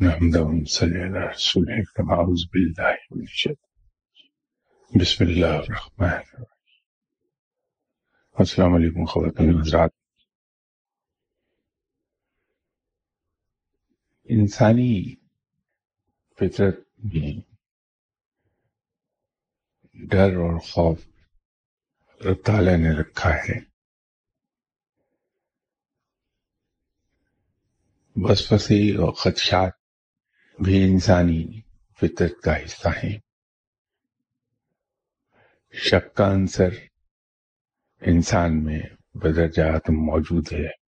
نحمد صلی اللہ رسول اکرم، اعوذ باللہ من الشیطان بسم اللہ الرحمن الرحیم۔ السلام علیکم خواتین حضرات۔ انسانی فطرت میں ڈر اور خوف رب تعالیٰ نے رکھا ہے۔ وسوسے اور خدشات بھی انسانی فطرت کا حصہ ہیں۔ شک کا عنصر انسان میں بدرجات موجود ہے۔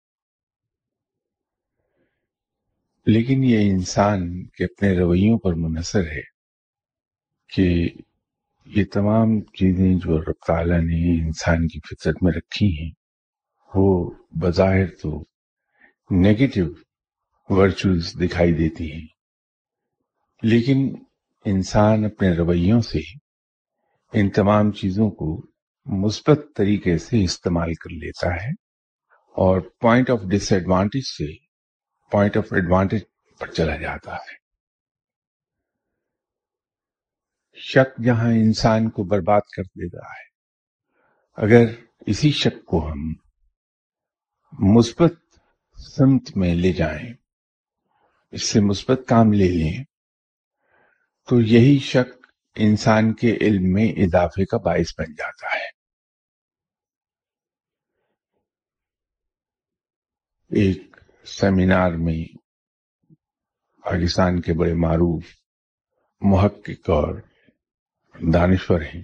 لیکن یہ انسان کے اپنے رویوں پر منحصر ہے کہ یہ تمام چیزیں جو رب تعالیٰ نے انسان کی فطرت میں رکھی ہیں، وہ بظاہر تو نیگیٹو ورچوز دکھائی دیتی ہیں۔ لیکن انسان اپنے رویوں سے ان تمام چیزوں کو مثبت طریقے سے استعمال کر لیتا ہے اور پوائنٹ آف ڈس ایڈوانٹیج سے پوائنٹ آف ایڈوانٹیج پر چلا جاتا ہے۔ شک جہاں انسان کو برباد کر دیتا ہے۔ اگر اسی شک کو ہم مثبت سمت میں لے جائیں، اس سے مثبت کام لے لیں تو یہی شک انسان کے علم میں اضافے کا باعث بن جاتا ہے۔ ایک سیمینار میں پاکستان کے بڑے معروف محقق اور دانشور ہیں۔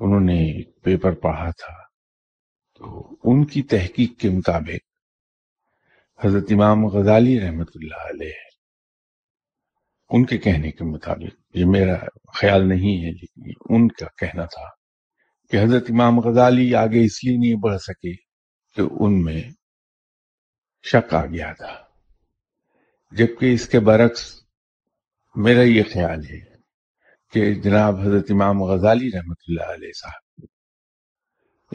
انہوں نے ایک پیپر پڑھا تھا۔ تو ان کی تحقیق کے مطابق حضرت امام غزالی رحمت اللہ علیہ ان کے کہنے کے مطابق، یہ میرا خیال نہیں ہے لیکن ان کا کہنا تھا کہ حضرت امام غزالی آگے اس لیے نہیں بڑھ سکے کہ ان میں شک آ گیا تھا۔ جبکہ اس کے برعکس میرا یہ خیال ہے کہ جناب حضرت امام غزالی رحمت اللہ علیہ صاحب،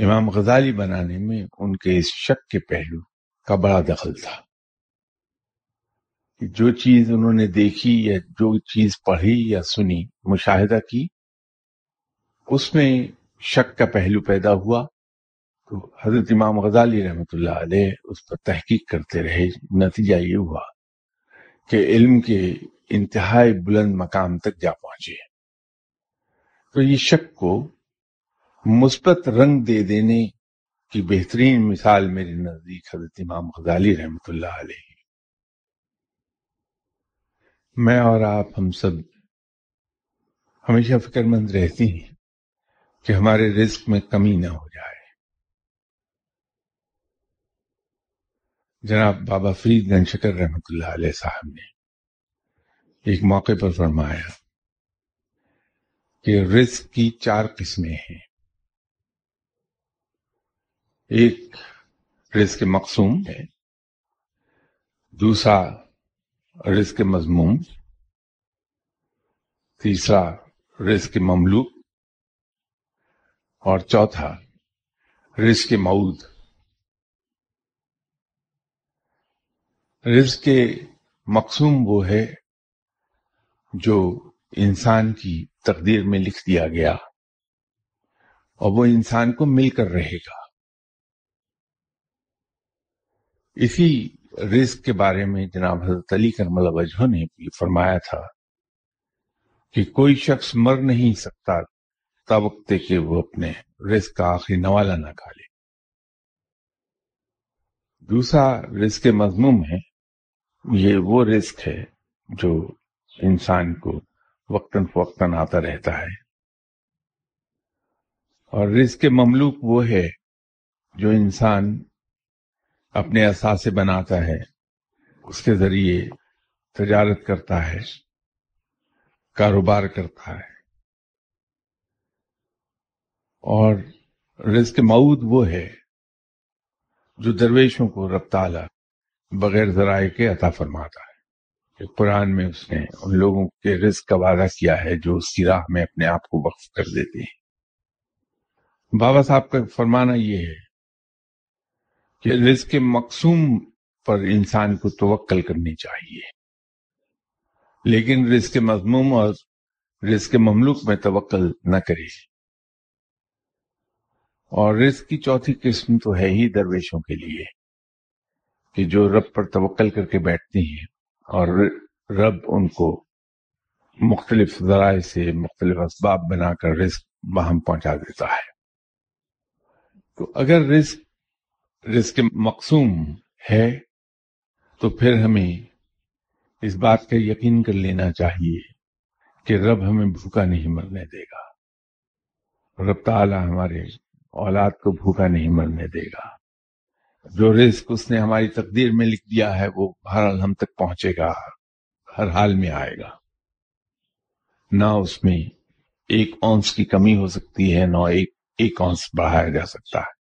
امام غزالی بنانے میں ان کے اس شک کے پہلو کا بڑا دخل تھا۔ کہ جو چیز انہوں نے دیکھی یا جو چیز پڑھی یا سنی، مشاہدہ کی، اس میں شک کا پہلو پیدا ہوا۔ تو حضرت امام غزالی رحمۃ اللہ علیہ اس پر تحقیق کرتے رہے، نتیجہ یہ ہوا کہ علم کے انتہائی بلند مقام تک جا پہنچے۔ تو یہ شک کو مثبت رنگ دے دینے کی بہترین مثال میرے نزدیک حضرت امام غزالی رحمۃ اللہ علیہ میں اور آپ ہم سب ہمیشہ فکر مند رہتی ہیں کہ ہمارے رزق میں کمی نہ ہو جائے۔ جناب بابا فرید گن شکر رحمت اللہ علیہ صاحب نے ایک موقع پر فرمایا کہ رزق کی چار قسمیں ہیں۔ ایک رزق مقصوم ہے، دوسرا رزق مضموم تیسرا رزق مملوک، اور چوتھا رزق مود رزق مقصوم وہ ہے جو انسان کی تقدیر میں لکھ دیا گیا، اور وہ انسان کو مل کر رہے گا۔ اسی رزق کے بارے میں جناب حضرت علی کرمل مطلب وجہ نے بھی فرمایا تھا کہ کوئی شخص مر نہیں سکتا تا وقت کہ وہ اپنے رزق کا آخری نوالا نہ کھا لے۔ دوسرا رزق مضموم ہے، یہ وہ رزق ہے جو انسان کو وقتاً فوقتاً آتا رہتا ہے۔ اور رزق مملوک وہ ہے جو انسان اپنے اثاثے بناتا ہے، اس کے ذریعے تجارت کرتا ہے، کاروبار کرتا ہے۔ اور رزق مود وہ ہے جو درویشوں کو رفتالہ بغیر ذرائع کے عطا فرماتا ہے۔ کہ قرآن میں اس نے ان لوگوں کے رزق کا وعدہ کیا ہے جو اس کی راہ میں اپنے آپ کو وقف کر دیتے ہیں۔ بابا صاحب کا فرمانا یہ ہے کہ رزق مقصوم پر انسان کو توکل کرنی چاہیے۔ لیکن رزق مضموم اور رزق مملوک میں توکل نہ کرے۔ اور رزق کی چوتھی قسم تو ہے ہی درویشوں کے لیے کہ جو رب پر توکل کر کے بیٹھتے ہیں اور رب ان کو مختلف ذرائع سے مختلف اسباب بنا کر رزق وہاں پہنچا دیتا ہے۔ تو اگر رزق رزق مقصوم ہے، تو پھر ہمیں اس بات کا یقین کر لینا چاہیے کہ رب ہمیں بھوکا نہیں مرنے دے گا۔ رب تعالی ہمارے اولاد کو بھوکا نہیں مرنے دے گا۔ جو رزق اس نے ہماری تقدیر میں لکھ دیا ہے، وہ بہرحال ہم تک پہنچے گا، ہر حال میں آئے گا۔ نہ اس میں ایک اونس کی کمی ہو سکتی ہے، نہ ایک ایک اونس بڑھایا جا سکتا ہے۔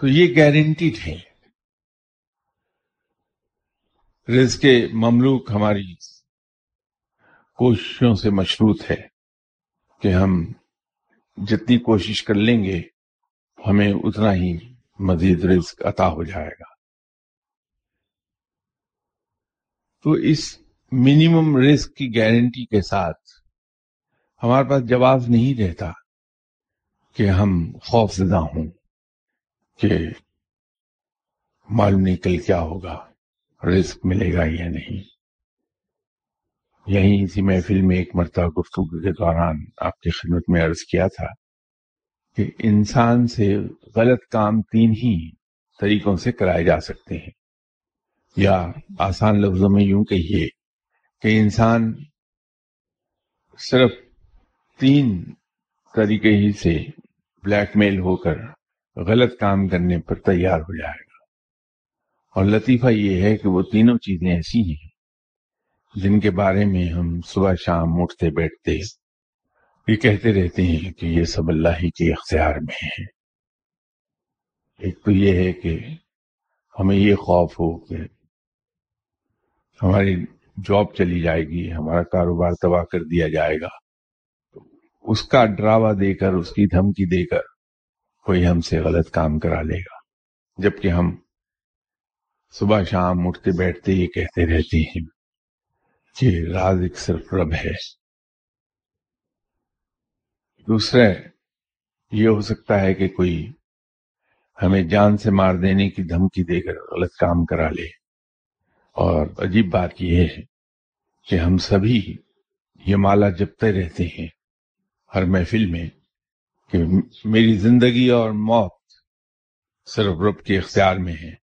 تو یہ گارنٹیڈ ہے۔ رزق مملوک ہماری کوششوں سے مشروط ہے کہ ہم جتنی کوشش کر لیں گے، ہمیں اتنا ہی مزید رزق عطا ہو جائے گا۔ تو اس منیمم رسک کی گارنٹی کے ساتھ ہمارے پاس جواب نہیں رہتا کہ ہم خوف زدہ ہوں۔ کہ معلوم نہیں کل کیا ہوگا؟ رزق ملے گا یا نہیں؟ یہیں اسی محفل میں ایک مرتبہ گفتگو کے دوران آپ کی خدمت میں عرض کیا تھا کہ انسان سے غلط کام تین ہی طریقوں سے کرائے جا سکتے ہیں۔ یا آسان لفظوں میں یوں کہیے کہ انسان صرف تین طریقے ہی سے بلیک میل ہو کر غلط کام کرنے پر تیار ہو جائے گا۔ اور لطیفہ یہ ہے کہ وہ تینوں چیزیں ایسی ہیں جن کے بارے میں ہم صبح شام اٹھتے بیٹھتے یہ کہتے رہتے ہیں کہ یہ سب اللہ ہی کے اختیار میں ہے ایک تو یہ ہے کہ ہمیں یہ خوف ہو کہ ہماری جاب چلی جائے گی، ہمارا کاروبار تباہ کر دیا جائے گا۔ اس کا ڈراوا دے کر، اس کی دھمکی دے کر کوئی ہم سے غلط کام کرا لے گا۔ جبکہ ہم صبح شام اٹھتے بیٹھتے یہ کہتے رہتے ہیں کہ رازق صرف رب ہے۔ دوسرا یہ ہو سکتا ہے کہ کوئی ہمیں جان سے مار دینے کی دھمکی دے کر غلط کام کرا لے۔ اور عجیب بات یہ ہے کہ ہم سبھی یہ مالا جپتے رہتے ہیں ہر محفل میں۔ کہ میری زندگی اور موت صرف رب کے اختیار میں ہے۔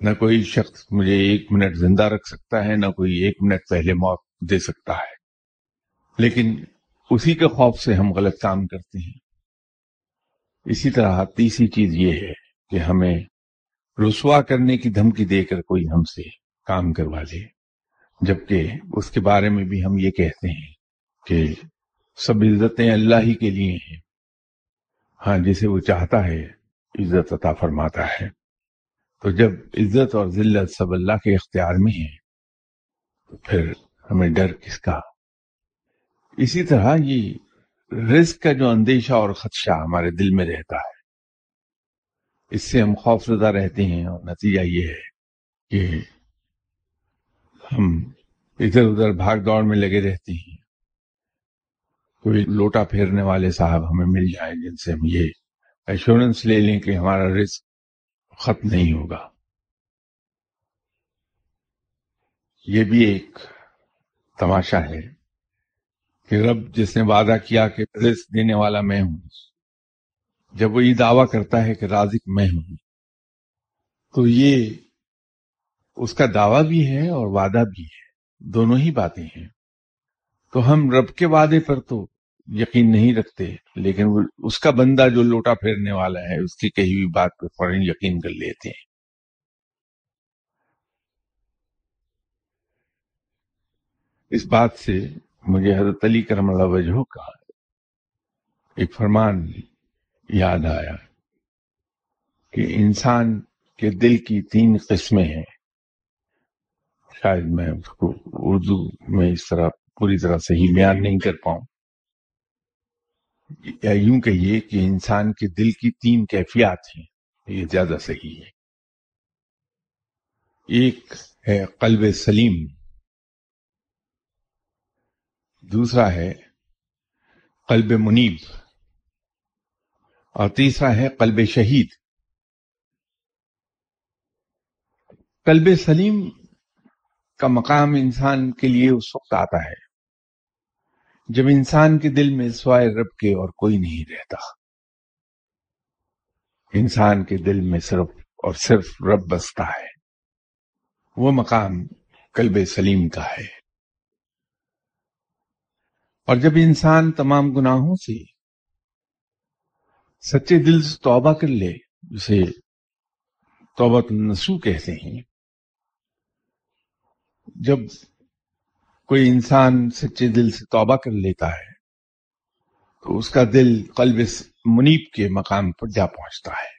نہ کوئی شخص مجھے ایک منٹ زندہ رکھ سکتا ہے، نہ کوئی ایک منٹ پہلے موت دے سکتا ہے۔ لیکن اسی کے خوف سے ہم غلط کام کرتے ہیں۔ اسی طرح تیسری چیز یہ ہے کہ ہمیں رسوا کرنے کی دھمکی دے کر کوئی ہم سے کام کروا لے۔ جبکہ اس کے بارے میں بھی ہم یہ کہتے ہیں کہ سب عزتیں اللہ ہی کے لیے ہیں۔ ہاں جسے وہ چاہتا ہے، عزت عطا فرماتا ہے۔ تو جب عزت اور ذلت سب اللہ کے اختیار میں ہے تو پھر ہمیں ڈر کس کا؟ اسی طرح یہ رزق کا جو اندیشہ اور خدشہ ہمارے دل میں رہتا ہے، اس سے ہم خوف زدہ رہتے ہیں۔ اور نتیجہ یہ ہے کہ ہم ادھر ادھر بھاگ دوڑ میں لگے رہتے ہیں۔ کوئی لوٹا پھیرنے والے صاحب ہمیں مل جائیں جن سے ہم یہ ایشورنس لے لیں کہ ہمارا رزق ختم نہیں ہوگا۔ یہ بھی ایک تماشا ہے کہ رب جس نے وعدہ کیا کہ رزق دینے والا میں ہوں، جب وہ یہ دعویٰ کرتا ہے کہ رازق میں ہوں، تو یہ اس کا دعویٰ بھی ہے اور وعدہ بھی ہے۔ دونوں ہی باتیں ہیں۔ تو ہم رب کے وعدے پر تو یقین نہیں رکھتے، لیکن وہ اس کا بندہ جو لوٹا پھیرنے والا ہے، اس کی کہی ہوئی بات پہ فوراً یقین کر لیتے ہیں۔ اس بات سے مجھے حضرت علی کرم اللہ وجہ کا ایک فرمان یاد آیا کہ انسان کے دل کی تین قسمیں ہیں۔ شاید میں اس کو اردو میں اس طرح پوری طرح صحیح بیان نہیں کر پاؤں۔ یا یوں کہیے کہ انسان کے دل کی تین کیفیات ہیں یہ زیادہ صحیح ہے۔ ایک ہے قلب سلیم دوسرا ہے قلب منیب اور تیسرا ہے قلب شہید۔ قلب سلیم کا مقام انسان کے لیے اس وقت آتا ہے۔ جب انسان کے دل میں سوائے رب کے اور کوئی نہیں رہتا۔ انسان کے دل میں صرف اور صرف رب بستا ہے۔ وہ مقام قلب سلیم کا ہے۔ اور جب انسان تمام گناہوں سے سچے دل سے توبہ کر لے، جسے توبہ النسو کہتے ہیں، جب کوئی انسان سچے دل سے توبہ کر لیتا ہے، تو اس کا دل قلب منیب کے مقام پر جا پہنچتا ہے۔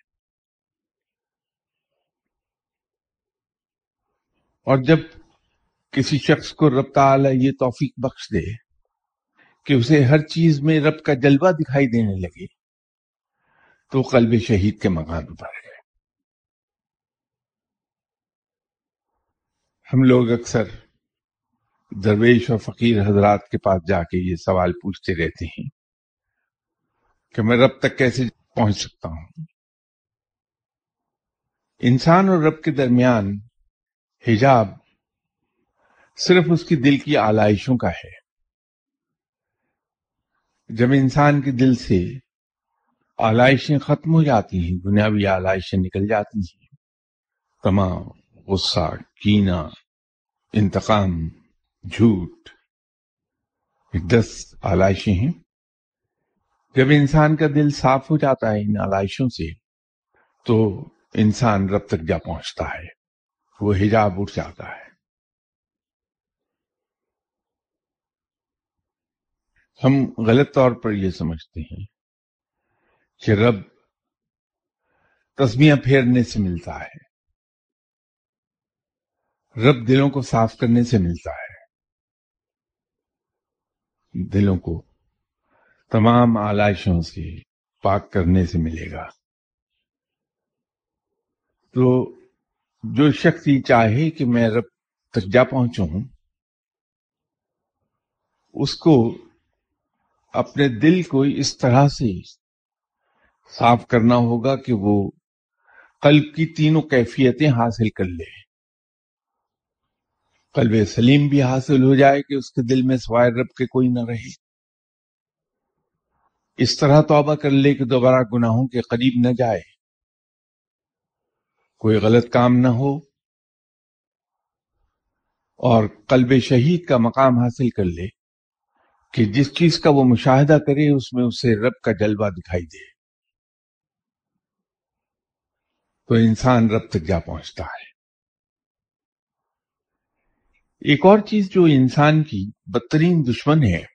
اور جب کسی شخص کو رب تعالی یہ توفیق بخش دے کہ اسے ہر چیز میں رب کا جلوہ دکھائی دینے لگے، تو قلب شہید کے مقام پر ہے۔ ہم لوگ اکثر درویش اور فقیر حضرات کے پاس جا کے یہ سوال پوچھتے رہتے ہیں کہ میں رب تک کیسے پہنچ سکتا ہوں؟ انسان اور رب کے درمیان حجاب صرف اس کی دل کی آلائشوں کا ہے۔ جب انسان کے دل سے آلائشیں ختم ہو جاتی ہیں، دنیاوی آلائشیں نکل جاتی ہیں۔ تمام غصہ کینا انتقام جھوٹ دس آلائشیں ہیں۔ جب انسان کا دل صاف ہو جاتا ہے ان آلائشوں سے، تو انسان رب تک جا پہنچتا ہے، وہ حجاب اٹھ جاتا ہے۔ ہم غلط طور پر یہ سمجھتے ہیں کہ رب تسمیاں پھیرنے سے ملتا ہے۔ رب دلوں کو صاف کرنے سے ملتا ہے۔ دلوں کو تمام آلائشوں سے پاک کرنے سے ملے گا۔ تو جو شخص یہ چاہے کہ میں رب تک جا پہنچوں اس کو اپنے دل کو اس طرح سے صاف کرنا ہوگا کہ وہ قلب کی تینوں کیفیتیں حاصل کر لے۔ قلب سلیم بھی حاصل ہو جائے کہ اس کے دل میں سوائے رب کے کوئی نہ رہے۔ اس طرح توبہ کر لے کہ دوبارہ گناہوں کے قریب نہ جائے۔ کوئی غلط کام نہ ہو اور قلب شہید کا مقام حاصل کر لے کہ جس چیز کا وہ مشاہدہ کرے اس میں اسے رب کا جلوہ دکھائی دے۔ تو انسان رب تک جا پہنچتا ہے۔ ایک اور چیز جو انسان کی بدترین دشمن ہے،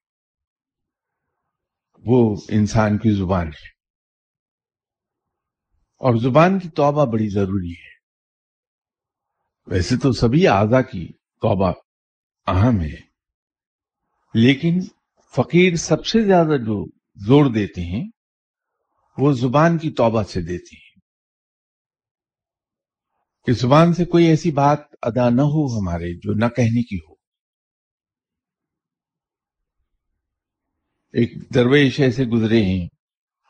وہ انسان کی زبان ہے۔ اور زبان کی توبہ بڑی ضروری ہے۔ ویسے تو سبھی اعضا کی توبہ اہم ہے، لیکن فقیر سب سے زیادہ جو زور دیتے ہیں، وہ زبان کی توبہ سے دیتے ہیں۔ کہ زبان سے کوئی ایسی بات ادا نہ ہو ہمارے جو نہ کہنے کی ہو۔ ایک درویش ایسے گزرے ہیں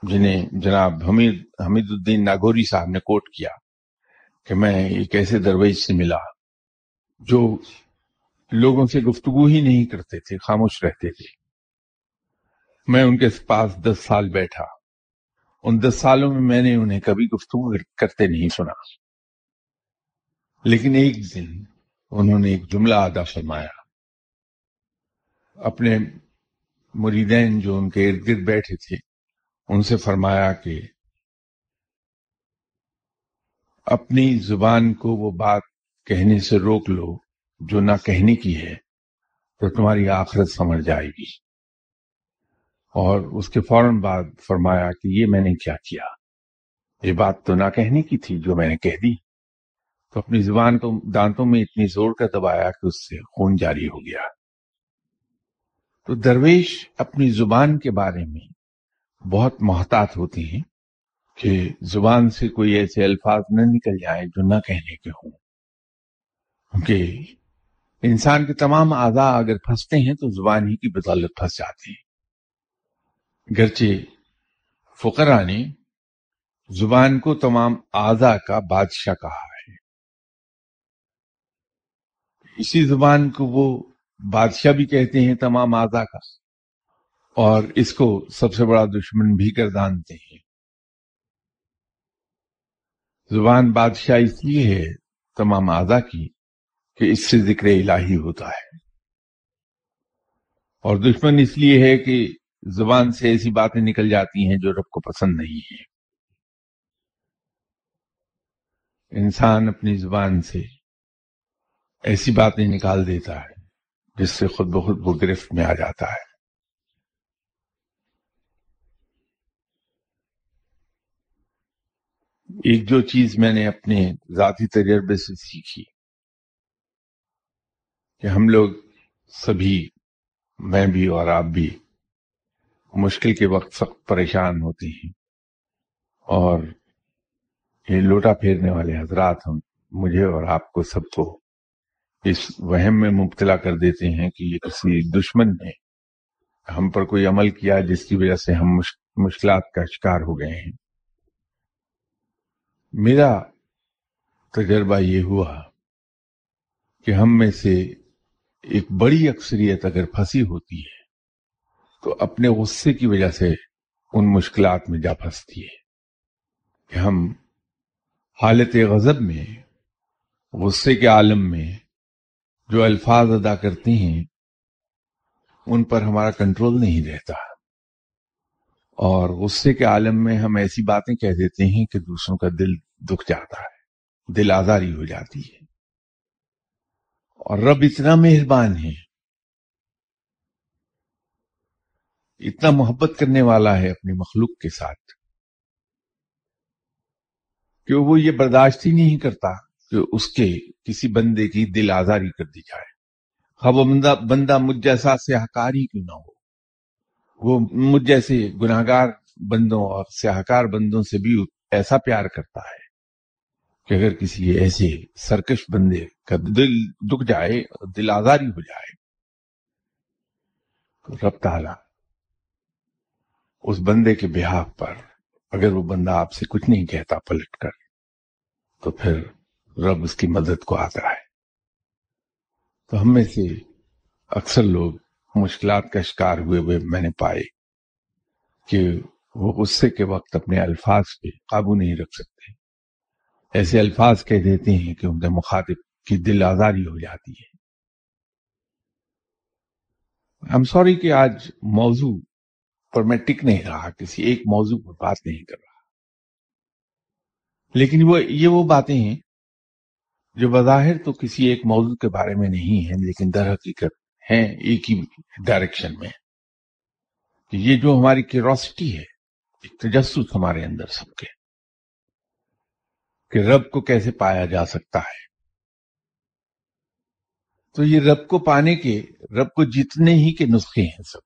جنہیں جناب حمید حمید الدین ناگوری صاحب نے کوٹ کیا کہ میں ایک ایسے درویش سے ملا جو لوگوں سے گفتگو ہی نہیں کرتے تھے، خاموش رہتے تھے۔ میں ان کے پاس دس سال بیٹھا۔ ان دس سالوں میں میں نے انہیں کبھی گفتگو کرتے نہیں سنا۔ لیکن ایک دن انہوں نے ایک جملہ ادا فرمایا۔ اپنے مریدین جو ان کے ارد گرد بیٹھے تھے، ان سے فرمایا کہ اپنی زبان کو وہ بات کہنے سے روک لو جو نہ کہنے کی ہے، تو تمہاری آخرت سمجھ جائے گی۔ اور اس کے فوراً بعد فرمایا کہ یہ میں نے کیا کیا، یہ بات تو نہ کہنے کی تھی جو میں نے کہہ دی۔ تو اپنی زبان کو دانتوں میں اتنی زور کا دبایا کہ اس سے خون جاری ہو گیا۔ تو درویش اپنی زبان کے بارے میں بہت محتاط ہوتے ہیں کہ زبان سے کوئی ایسے الفاظ نہ نکل جائے جو نہ کہنے کے ہوں۔ کیونکہ انسان کے تمام اعضاء اگر پھنستے ہیں تو زبان ہی کی بدولت پھنس جاتے ہیں گرچہ فقرا نے زبان کو تمام اعضاء کا بادشاہ کہا ہے اسی زبان کو وہ بادشاہ بھی کہتے ہیں تمام اعضاء کا اور اس کو سب سے بڑا دشمن بھی گردانتے ہیں۔ زبان بادشاہ اس لیے ہے تمام اعضاء کی کہ اس سے ذکر الہی ہوتا ہے۔ اور دشمن اس لیے ہے کہ زبان سے ایسی باتیں نکل جاتی ہیں جو رب کو پسند نہیں ہے انسان اپنی زبان سے ایسی باتیں نکال دیتا ہے جس سے خود بخود وہ گرفت میں آ جاتا ہے۔ ایک جو چیز میں نے اپنے ذاتی تجربے سے سیکھی کہ ہم لوگ سبھی، میں بھی اور آپ بھی، مشکل کے وقت سخت پریشان ہوتے ہیں اور یہ لوٹا پھیرنے والے حضرات ہم، مجھے اور آپ کو سب کو اس وہم میں مبتلا کر دیتے ہیں کہ یہ کسی دشمن نے ہم پر کوئی عمل کیا جس کی وجہ سے ہم مشکلات کا شکار ہو گئے ہیں۔ میرا تجربہ یہ ہوا کہ ہم میں سے ایک بڑی اکثریت اگر پھنسی ہوتی ہے تو اپنے غصے کی وجہ سے ان مشکلات میں جا پھنستی ہے کہ ہم حالت غضب میں، غصے کے عالم میں جو الفاظ ادا کرتے ہیں، ان پر ہمارا کنٹرول نہیں رہتا۔ اور غصے کے عالم میں ہم ایسی باتیں کہہ دیتے ہیں کہ دوسروں کا دل دکھ جاتا ہے، دل آزاری ہو جاتی ہے۔ اور رب اتنا مہربان ہے، اتنا محبت کرنے والا ہے اپنی مخلوق کے ساتھ کہ وہ یہ برداشت ہی نہیں کرتا۔ کہ اس کے کسی بندے کی دل آزاری کر دی جائے۔ خواب بندہ بندہ مجھ جیسا سیاہکار ہی کیوں نہ ہو۔ وہ مجھ جیسے گناہگار بندوں اور سیاہکار بندوں سے بھی ایسا پیار کرتا ہے کہ اگر کسی ایسے سرکش بندے کا دل دکھ جائے، دل آزاری ہو جائے، تو رب تعالی اس بندے کے بحاف پر اگر وہ بندہ آپ سے کچھ نہیں کہتا، پلٹ کر، تو پھر رب اس کی مدد کو آتا ہے۔ تو ہم میں سے اکثر لوگ مشکلات کا شکار ہوئے ہوئے میں نے پائے کہ وہ غصے کے وقت اپنے الفاظ پہ قابو نہیں رکھ سکتے۔ ایسے الفاظ کہہ دیتے ہیں کہ ان کے مخاطب کی دل آزاری ہو جاتی ہے۔ ہم سوری کہ آج موضوع پر میں ٹک نہیں رہا، کسی ایک موضوع پر بات نہیں کر رہا۔ لیکن وہ یہ وہ باتیں ہیں جو بظاہر تو کسی ایک موضوع کے بارے میں نہیں ہے، لیکن در حقیقت ہیں ایک ہی ڈائریکشن میں۔ کہ یہ جو ہماری کیروسٹی ہے، ایک تجسس ہمارے اندر سب کے۔ کہ رب کو کیسے پایا جا سکتا ہے۔ تو یہ رب کو پانے کے، رب کو جتنے ہی کے نسخے ہیں سب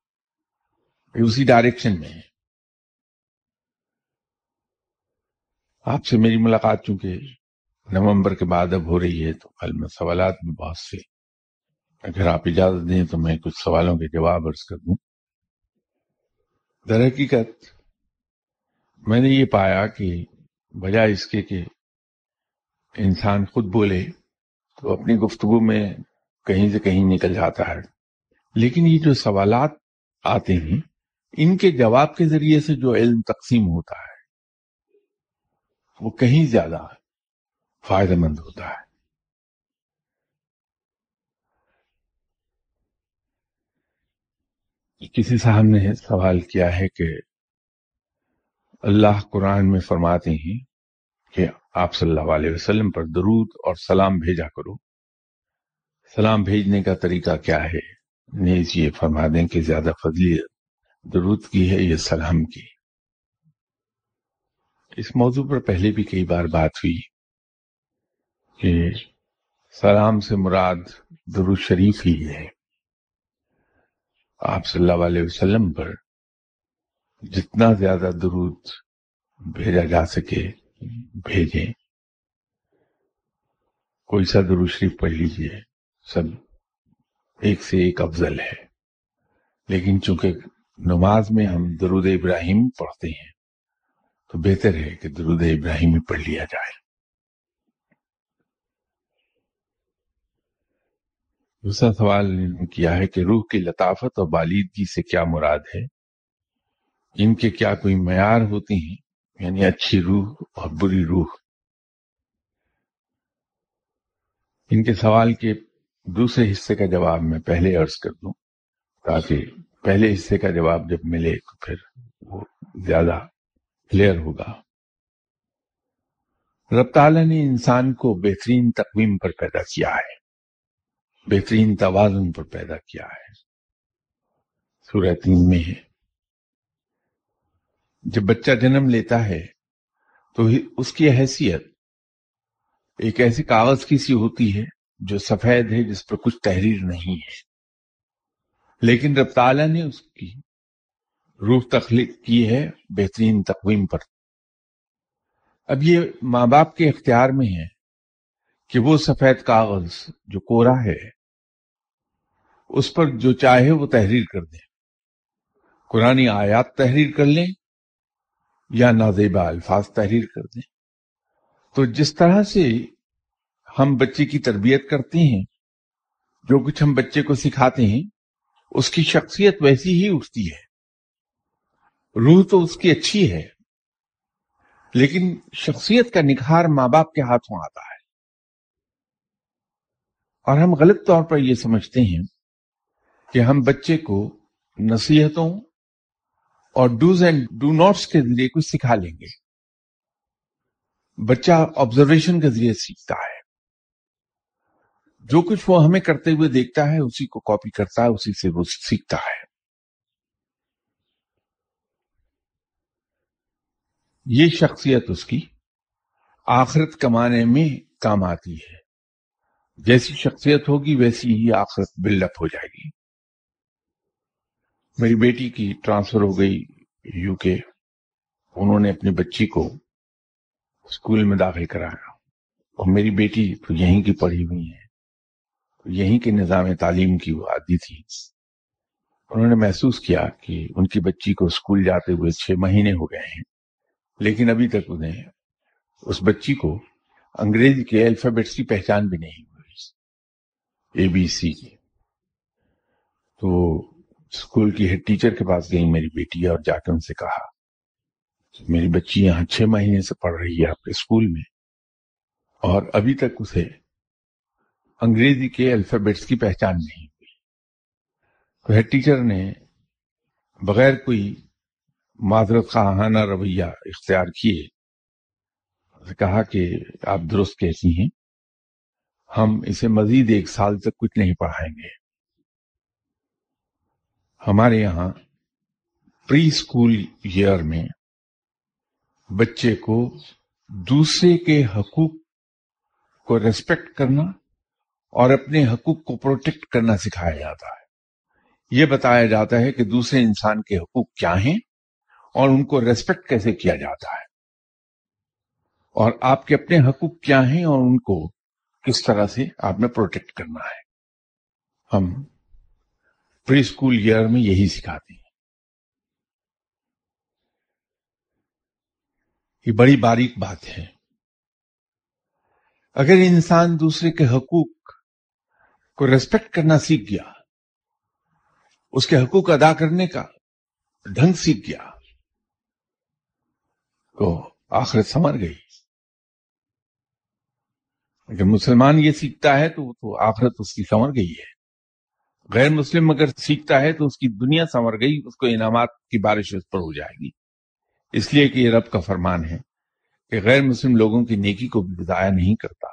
اسی ڈائریکشن میں ہے آپ سے میری ملاقات چونکہ نومبر کے بعد اب ہو رہی ہے تو کل میں سوالات بھی بہت سے اگر آپ اجازت دیں تو میں کچھ سوالوں کے جواب عرض کر دوں۔ در حقیقت میں نے یہ پایا کہ بجائے اس کے کہ انسان خود بولے تو اپنی گفتگو میں کہیں سے کہیں نکل جاتا ہے۔ لیکن یہ جو سوالات آتے ہیں، ان کے جواب کے ذریعے سے جو علم تقسیم ہوتا ہے، وہ کہیں زیادہ فائدہ مند ہوتا ہے کسی صاحب نے سوال کیا ہے کہ اللہ قرآن میں فرماتے ہیں کہ آپ صلی اللہ علیہ وسلم پر درود اور سلام بھیجا کرو۔ سلام بھیجنے کا طریقہ کیا ہے؟ نیز یہ فرما دیں کہ زیادہ فضلی درود کی ہے یہ سلام کی۔ اس موضوع پر پہلے بھی کئی بار بات ہوئی۔ کہ سلام سے مراد درود شریف ہی ہے۔ آپ صلی اللہ علیہ وسلم پر جتنا زیادہ درود بھیجا جا سکے بھیجیں۔ کوئی سا درود شریف پڑھ لیجیے۔ سب ایک سے ایک افضل ہے۔ لیکن چونکہ نماز میں ہم درود ابراہیم پڑھتے ہیں، تو بہتر ہے کہ درود ابراہیم ہی پڑھ لیا جائے۔ دوسرا سوال کیا ہے کہ روح کی لطافت اور بالیدگی سے کیا مراد ہے؟ ان کے کیا کوئی معیار ہوتی ہیں؟ یعنی اچھی روح اور بری روح۔ ان کے سوال کے دوسرے حصے کا جواب میں پہلے عرض کر دوں، تاکہ پہلے حصے کا جواب جب ملے تو پھر وہ زیادہ کلیئر ہوگا۔ رب تعالیٰ نے انسان کو بہترین تقویم پر پیدا کیا ہے۔ بہترین توازن پر پیدا کیا ہے۔ سورہ تین میں ہے۔ جب بچہ جنم لیتا ہے تو اس کی حیثیت، ایک ایسی کاغذ کی سی ہوتی ہے جو سفید ہے جس پر کچھ تحریر نہیں ہے۔ لیکن رب تعالیٰ نے اس کی روح تخلیق کی ہے بہترین تقویم پر۔ اب یہ ماں باپ کے اختیار میں ہے کہ وہ سفید کاغذ جو کورا ہے اس پر جو چاہے وہ تحریر کر دیں۔ قرآن آیات تحریر کر لیں یا نازیبا الفاظ تحریر کر دیں۔ تو جس طرح سے ہم بچے کی تربیت کرتے ہیں، جو کچھ ہم بچے کو سکھاتے ہیں، اس کی شخصیت ویسی ہی اٹھتی ہے۔ روح تو اس کی اچھی ہے، لیکن شخصیت کا نکھار ماں باپ کے ہاتھوں آتا ہے۔ اور ہم غلط طور پر یہ سمجھتے ہیں کہ ہم بچے کو نصیحتوں اور ڈوز اینڈ ڈو ناٹس کے ذریعے کچھ سکھا لیں گے۔ بچہ آبزرویشن کے ذریعے سیکھتا ہے۔ جو کچھ وہ ہمیں کرتے ہوئے دیکھتا ہے، اسی کو کاپی کرتا ہے، اسی سے وہ سیکھتا ہے۔ یہ شخصیت اس کی آخرت کمانے میں کام آتی ہے۔ جیسی شخصیت ہوگی، ویسی ہی آخرت بلڈ اپ ہو جائے گی۔ میری بیٹی کی ٹرانسفر ہو گئی یو کے، انہوں نے اپنی بچی کو اسکول میں داخل کرایا۔ اور میری بیٹی تو یہیں کی پڑھی ہوئی ہے یہیں کے نظام تعلیم کی وہ عادی تھی۔ انہوں نے محسوس کیا کہ ان کی بچی کو اسکول جاتے ہوئے چھ مہینے ہو گئے ہیں۔ لیکن ابھی تک انہیں اس بچی کو انگریزی کے الفابیٹس کی پہچان بھی نہیں ہوئی۔ اے بی سی کی تو اسکول کی ہیڈ ٹیچر کے پاس گئی میری بیٹی اور جا کے ان سے کہا، میری بچی یہاں چھ مہینے سے پڑھ رہی ہے آپ کے اسکول میں اور ابھی تک اسے انگریزی کے الفابیٹس کی پہچان نہیں ہوئی۔ تو ہیڈ ٹیچر نے بغیر کوئی معذرت خواہانہ رویہ اختیار کیے کہا کہ آپ درست کہتی ہیں، ہم اسے مزید ایک سال تک کچھ نہیں پڑھائیں گے۔ ہمارے یہاں پری اسکول ایئر میں بچے کو دوسرے کے حقوق کو ریسپیکٹ کرنا اور اپنے حقوق کو پروٹیکٹ کرنا سکھایا جاتا ہے۔ یہ بتایا جاتا ہے کہ دوسرے انسان کے حقوق کیا ہیں اور ان کو ریسپیکٹ کیسے کیا جاتا ہے۔ اور آپ کے اپنے حقوق کیا ہیں اور ان کو کس طرح سے آپ نے پروٹیکٹ کرنا ہے۔ ہم پری اسکول ایئر میں یہی سکھاتے ہیں۔ یہ بڑی باریک بات ہے۔ اگر انسان دوسرے کے حقوق کو ریسپیکٹ کرنا سیکھ گیا، اس کے حقوق ادا کرنے کا ڈھنگ سیکھ گیا، تو آخرت سمر گئی۔ اگر مسلمان یہ سیکھتا ہے تو آخرت اس کی سمر گئی ہے۔ غیر مسلم اگر سیکھتا ہے تو اس کی دنیا سنور گئی، اس کو انعامات کی بارش اس پر ہو جائے گی۔ اس لیے کہ یہ رب کا فرمان ہے کہ غیر مسلم لوگوں کی نیکی کو بھی ضائع نہیں کرتا۔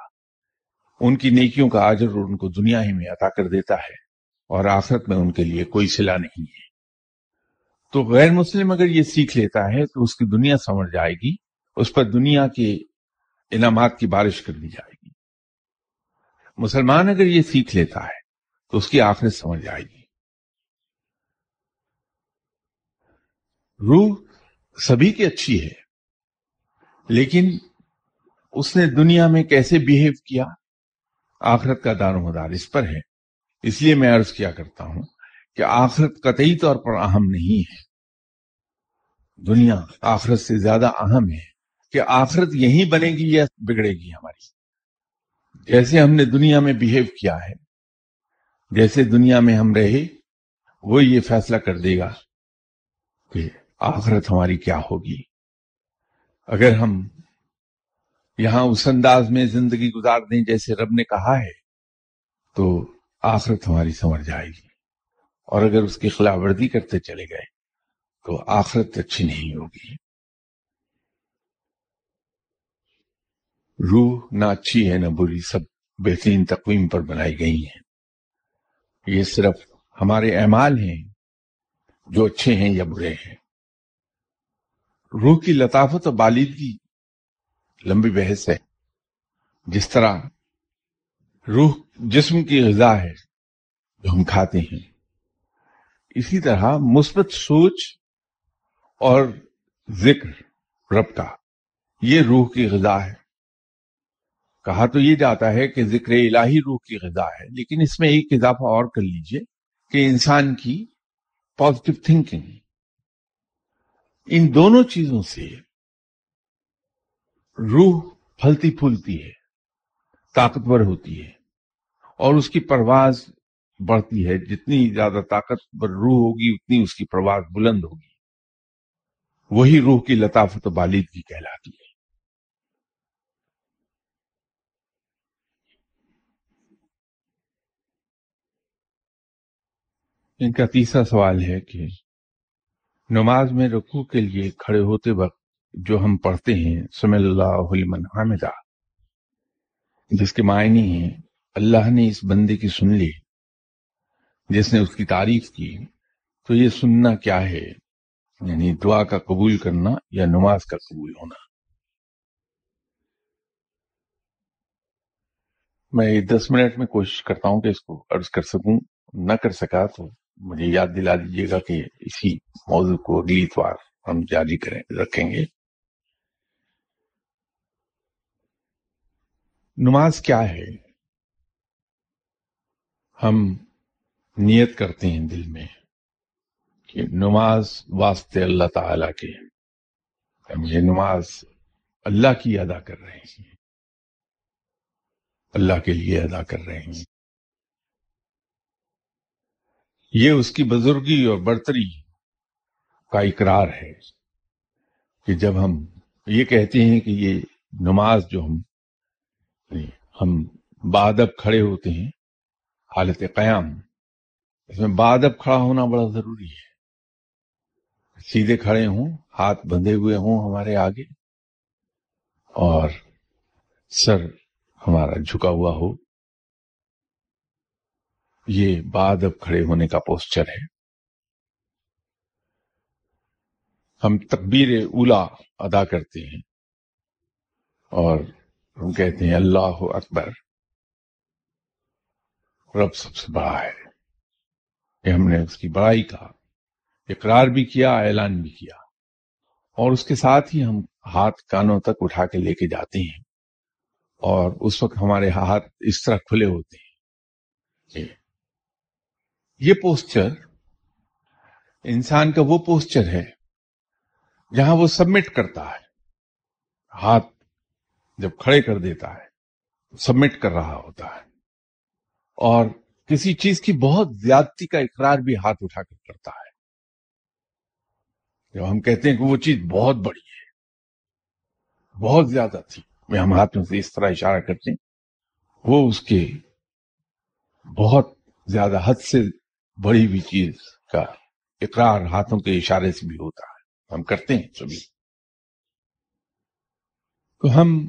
ان کی نیکیوں کا آجر ان کو دنیا ہی میں عطا کر دیتا ہے اور آخرت میں ان کے لیے کوئی سلا نہیں ہے۔ تو غیر مسلم اگر یہ سیکھ لیتا ہے تو اس کی دنیا سنور جائے گی، اس پر دنیا کے انعامات کی بارش کر دی جائے گی۔ مسلمان اگر یہ سیکھ لیتا ہے تو اس کی آخرت سمجھ آئے گی۔ روح سبھی کی اچھی ہے، لیکن اس نے دنیا میں کیسے بیہیو کیا؟ آخرت کا دار و مدار اس پر ہے۔ اس لیے میں عرض کیا کرتا ہوں کہ آخرت قطعی طور پر اہم نہیں ہے۔ دنیا آخرت سے زیادہ اہم ہے کہ آخرت یہی بنے گی یا بگڑے گی ہماری۔ جیسے ہم نے دنیا میں بیہیو کیا ہے جیسے دنیا میں ہم رہے، وہ یہ فیصلہ کر دے گا کہ آخرت ہماری کیا ہوگی۔ اگر ہم یہاں اس انداز میں زندگی گزار دیں جیسے رب نے کہا ہے، تو آخرت ہماری سمجھ جائے گی۔ اور اگر اس کی خلاف ورزی کرتے چلے گئے، تو آخرت اچھی نہیں ہوگی۔ روح نہ اچھی ہے نہ بری، سب بہترین تقویم پر بنائی گئی ہیں۔ یہ صرف ہمارے اعمال ہیں، جو اچھے ہیں یا برے ہیں۔ روح کی لطافت و بالیدگی لمبی بحث ہے۔ جس طرح روح جسم کی غذا ہے جو ہم کھاتے ہیں، اسی طرح مثبت سوچ اور ذکر، رب کا، یہ روح کی غذا ہے۔ کہا تو یہ جاتا ہے کہ ذکر الہی روح کی غذا ہے، لیکن اس میں ایک اضافہ اور کر لیجیے کہ انسان کی پازیٹو تھنکنگ ان دونوں چیزوں سے روح پھلتی پھولتی ہے، طاقتور ہوتی ہے، اور اس کی پرواز بڑھتی ہے۔ جتنی زیادہ طاقتور روح ہوگی، اتنی اس کی پرواز بلند ہوگی۔ وہی روح کی لطافت و بالید کہلاتی ہے۔ ان کا تیسرا سوال ہے کہ نماز میں رکوع کے لیے کھڑے ہوتے وقت جو ہم پڑھتے ہیں سم اللہ علمن حامدہ جس کے معنی ہیں، اللہ نے اس بندے کی سن لی، جس نے اس کی تعریف کی، تو یہ سننا کیا ہے؟ یعنی دعا کا قبول کرنا یا نماز کا قبول ہونا؟ میں دس منٹ میں کوشش کرتا ہوں کہ اس کو عرض کر سکوں، نہ کر سکا تو مجھے یاد دلا دیجیے گا کہ اسی موضوع کو اگلی اتوار ہم جاری کریں، رکھیں گے۔ نماز کیا ہے؟ ہم نیت کرتے ہیں دل میں کہ نماز واسطے اللہ تعالی کے یہ نماز اللہ کی ادا کر رہے ہیں۔ اللہ کے لیے ادا کر رہے ہیں۔ یہ اس کی بزرگی اور برتری کا اقرار ہے کہ جب ہم یہ کہتے ہیں کہ یہ نماز جو ہم ہم بادب کھڑے ہوتے ہیں، حالت قیام، اس میں بادب کھڑا ہونا بڑا ضروری ہے۔ سیدھے کھڑے ہوں، ہاتھ بندھے ہوئے ہوں ہمارے آگے اور سر ہمارا جھکا ہوا ہو۔ یہ بعد اب کھڑے ہونے کا پوسچر ہے۔ ہم تکبیر اولا ادا کرتے ہیں اور ہم کہتے ہیں اللہ اکبر۔ رب سب سے بڑا ہے۔ کہ ہم نے اس کی بڑائی کا اقرار بھی کیا، اعلان بھی کیا۔ اور اس کے ساتھ ہی ہم ہاتھ کانوں تک اٹھا کے لے کے جاتے ہیں۔ اور اس وقت ہمارے ہاتھ اس طرح کھلے ہوتے ہیں۔ یہ پوسچر انسان کا وہ پوسچر ہے جہاں وہ سبمٹ کرتا ہے، ہاتھ جب کھڑے کر دیتا ہے سبمٹ کر رہا ہوتا ہے۔ اور کسی چیز کی بہت زیادتی کا اقرار بھی ہاتھ اٹھا کر کرتا ہے۔ جب ہم کہتے ہیں کہ وہ چیز بہت بڑی ہے، بہت زیادہ تھی، میں ہم ہاتھوں سے اس طرح اشارہ کرتے ہیں، وہ اس کے بہت زیادہ حد سے بڑی ہوئی چیز کا اقرار ہاتھوں کے اشارے سے بھی ہوتا ہے۔ ہم کرتے ہیں سبھی۔ تو ہم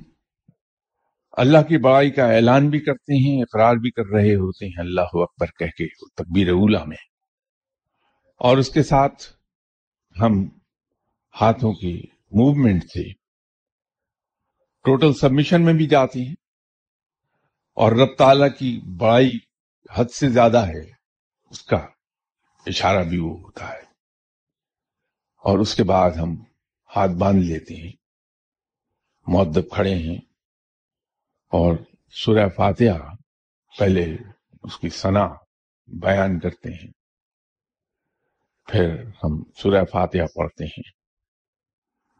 اللہ کی بڑائی کا اعلان بھی کرتے ہیں، اقرار بھی کر رہے ہوتے ہیں، اللہ اکبر کہہ کے، تکبیر اولا میں۔ اور اس کے ساتھ ہم ہاتھوں کی موومنٹ سے ٹوٹل سبمیشن میں بھی جاتے ہیں۔ اور رب تعالی کی بڑائی حد سے زیادہ ہے۔ اس کا اشارہ بھی وہ ہوتا ہے۔ اور اس کے بعد ہم ہاتھ باندھ لیتے ہیں۔ معدب کھڑے ہیں۔ اور سورہ فاتحہ پہلے اس کی سنا بیان کرتے ہیں۔ پھر ہم سورہ فاتحہ پڑھتے ہیں۔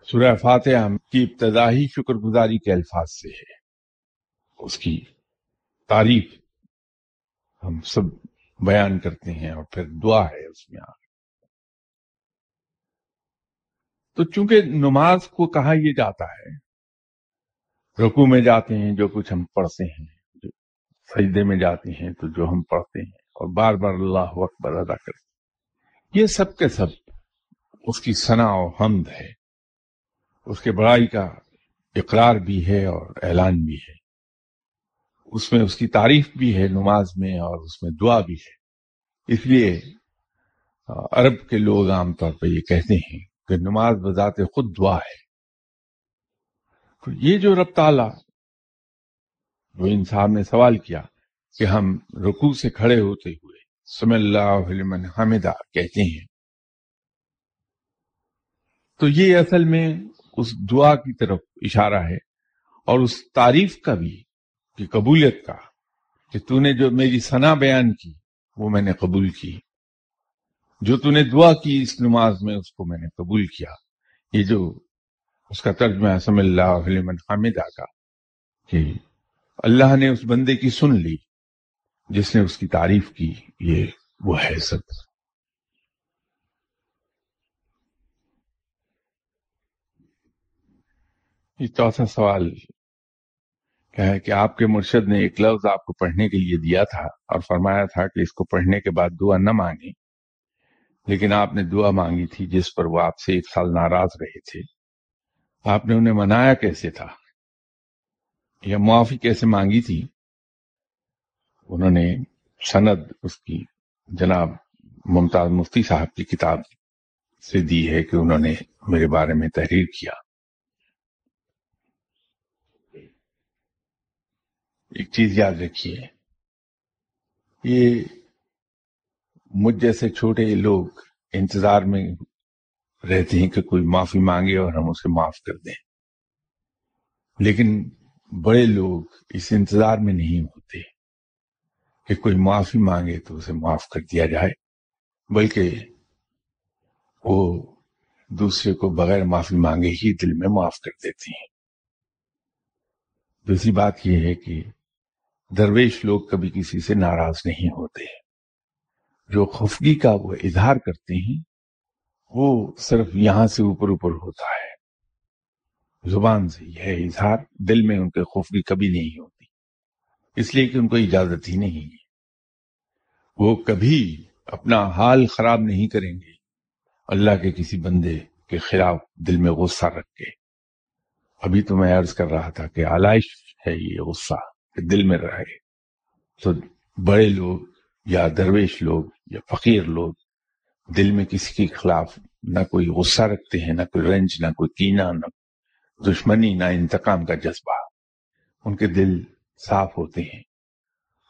سورہ فاتحہ کی ابتدائی شکر گزاری کے الفاظ سے ہے۔ اس کی تعریف ہم سب بیان کرتے ہیں اور پھر دعا ہے اس میں تو چونکہ نماز کو کہا یہ جاتا ہے رکو میں جاتے ہیں، جو کچھ ہم پڑھتے ہیں، جو سجدے میں جاتے ہیں، تو جو ہم پڑھتے ہیں اور بار بار اللہ اکبر ادا کرتے ہیں۔ یہ سب کے سب اس کی ثنا و حمد ہے۔ اس کے بڑائی کا اقرار بھی ہے اور اعلان بھی ہے۔ اس میں اس کی تعریف بھی ہے، نماز میں، اور اس میں دعا بھی ہے۔ اس لیے عرب کے لوگ عام طور پہ یہ کہتے ہیں کہ نماز بذات خود دعا ہے۔ تو یہ جو رب تعالی، جو انسان نے سوال کیا کہ ہم رکوع سے کھڑے ہوتے ہوئے، سم اللہ علم حامدہ کہتے ہیں۔ تو یہ اصل میں اس دعا کی طرف اشارہ ہے اور اس تعریف کا بھی کی قبولیت کا، کہ تو نے جو میری ثنا بیان کی، وہ میں نے قبول کی۔ جو تو نے دعا کی اس نماز میں، اس کو میں نے قبول کیا۔ یہ جو اس کا ترجمہ ہے سم اللہ علم حامدہ کا، کہ اللہ نے اس بندے کی سن لی، جس نے اس کی تعریف کی، یہ وہ ہے سب یہ چوتھا سوال کہ آپ کے مرشد نے ایک لفظ آپ کو پڑھنے کے لیے دیا تھا اور فرمایا تھا کہ اس کو پڑھنے کے بعد دعا نہ مانگی لیکن آپ نے دعا مانگی تھی جس پر وہ آپ سے ایک سال ناراض رہے تھے۔ آپ نے انہیں منایا کیسے تھا؟ یا معافی کیسے مانگی تھی؟ انہوں نے سند اس کی جناب ممتاز مفتی صاحب کی کتاب سے دی ہے کہ انہوں نے میرے بارے میں تحریر کیا۔ ایک چیز یاد رکھیے۔ یہ مجھ جیسے چھوٹے لوگ انتظار میں رہتے ہیں کہ کوئی معافی مانگے اور ہم اسے معاف کر دیں۔ لیکن بڑے لوگ اس انتظار میں نہیں ہوتے کہ کوئی معافی مانگے تو اسے معاف کر دیا جائے، بلکہ وہ دوسرے کو بغیر معافی مانگے ہی دل میں معاف کر دیتے ہیں۔ دوسری بات یہ ہے کہ درویش لوگ کبھی کسی سے ناراض نہیں ہوتے۔ جو خفگی کا وہ اظہار کرتے ہیں، وہ صرف یہاں سے اوپر اوپر ہوتا ہے۔ زبان سے یہ اظہار دل میں ان کے خفگی کبھی نہیں ہوتی۔ اس لیے کہ ان کو اجازت ہی نہیں ہے۔ وہ کبھی اپنا حال خراب نہیں کریں گے۔ اللہ کے کسی بندے کے خلاف دل میں غصہ رکھ کے۔ ابھی تو میں عرض کر رہا تھا کہ آلائش ہے یہ غصہ۔ دل میں رہے تو بڑے لوگ یا درویش لوگ یا فقیر لوگ دل میں کسی کے خلاف نہ کوئی غصہ رکھتے ہیں، نہ کوئی رنج، نہ کوئی کینہ، نہ دشمنی، نہ انتقام کا جذبہ۔ ان کے دل صاف ہوتے ہیں۔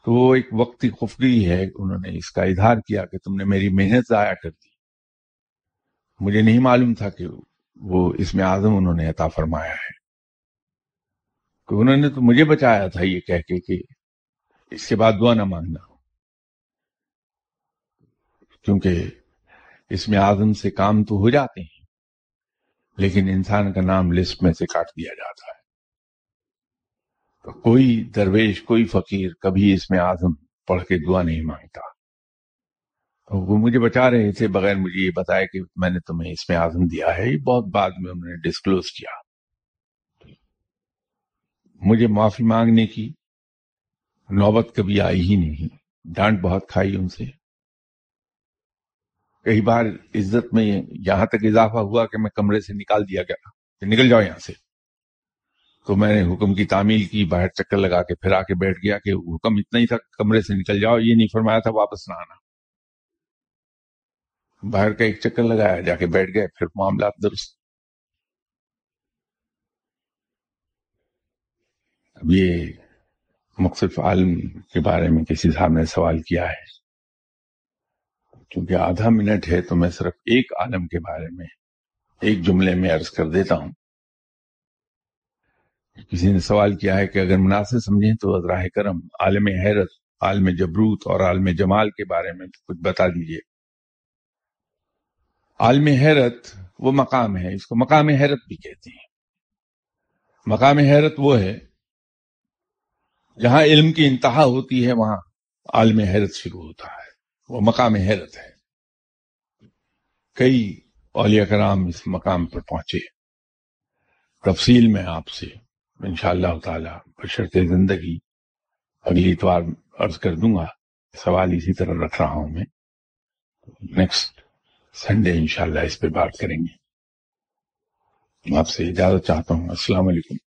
تو وہ ایک وقتی خفگی ہے، انہوں نے اس کا اظہار کیا کہ تم نے میری محنت ضائع کر دی۔ مجھے نہیں معلوم تھا کہ وہ اس میں اعظم انہوں نے عطا فرمایا ہے۔ کہ انہوں نے تو مجھے بچایا تھا یہ کہہ کے کہ اس کے بعد دعا نہ مانگنا کیونکہ اس میں آزم سے کام تو ہو جاتے ہیں، لیکن انسان کا نام لسٹ میں سے کاٹ دیا جاتا ہے۔ تو کوئی درویش، کوئی فقیر کبھی اس میں آزم پڑھ کے دعا نہیں مانگتا۔ تو وہ مجھے بچا رہے تھے، بغیر مجھے یہ بتایا کہ میں نے تمہیں اس میں آزم دیا ہے، یہ بہت بعد میں انہوں نے ڈسکلوز کیا۔ مجھے معافی مانگنے کی نوبت کبھی آئی ہی نہیں۔ ڈانٹ بہت کھائی ان سے۔ کئی بار عزت میں یہاں تک اضافہ ہوا کہ میں کمرے سے نکال دیا گیا کہ نکل جاؤ یہاں سے۔ تو میں نے حکم کی تعمیل کی، باہر چکر لگا کے پھر آ کے بیٹھ گیا کہ حکم اتنا ہی تھا، کمرے سے نکل جاؤ، یہ نہیں فرمایا تھا، واپس نہ آنا۔ باہر کا ایک چکر لگایا، جا کے بیٹھ گئے، پھر معاملات درست۔ اب یہ مختلف عالم کے بارے میں کسی صاحب نے سوال کیا ہے۔ کیونکہ آدھا منٹ ہے تو میں صرف ایک عالم کے بارے میں ایک جملے میں عرض کر دیتا ہوں۔ کسی نے سوال کیا ہے کہ اگر مناسب سمجھیں تو ازراہ کرم عالم حیرت، عالم جبروت اور عالم جمال کے بارے میں کچھ بتا دیجیے۔ عالم حیرت وہ مقام ہے، اس کو مقام حیرت بھی کہتے ہیں۔ مقام حیرت وہ ہے جہاں علم کی انتہا ہوتی ہے، وہاں عالم حیرت شروع ہوتا ہے، وہ مقام حیرت ہے۔ کئی اولیاء کرام اس مقام پر پہنچے۔ تفصیل میں آپ سے انشاءاللہ اللہ تعالی بشرط زندگی اگلی اتوار عرض کر دوں گا۔ سوال اسی طرح رکھ رہا ہوں میں۔ نیکسٹ سنڈے انشاءاللہ اس پہ بات کریں گے۔ آپ سے اجازت چاہتا ہوں۔ السلام علیکم۔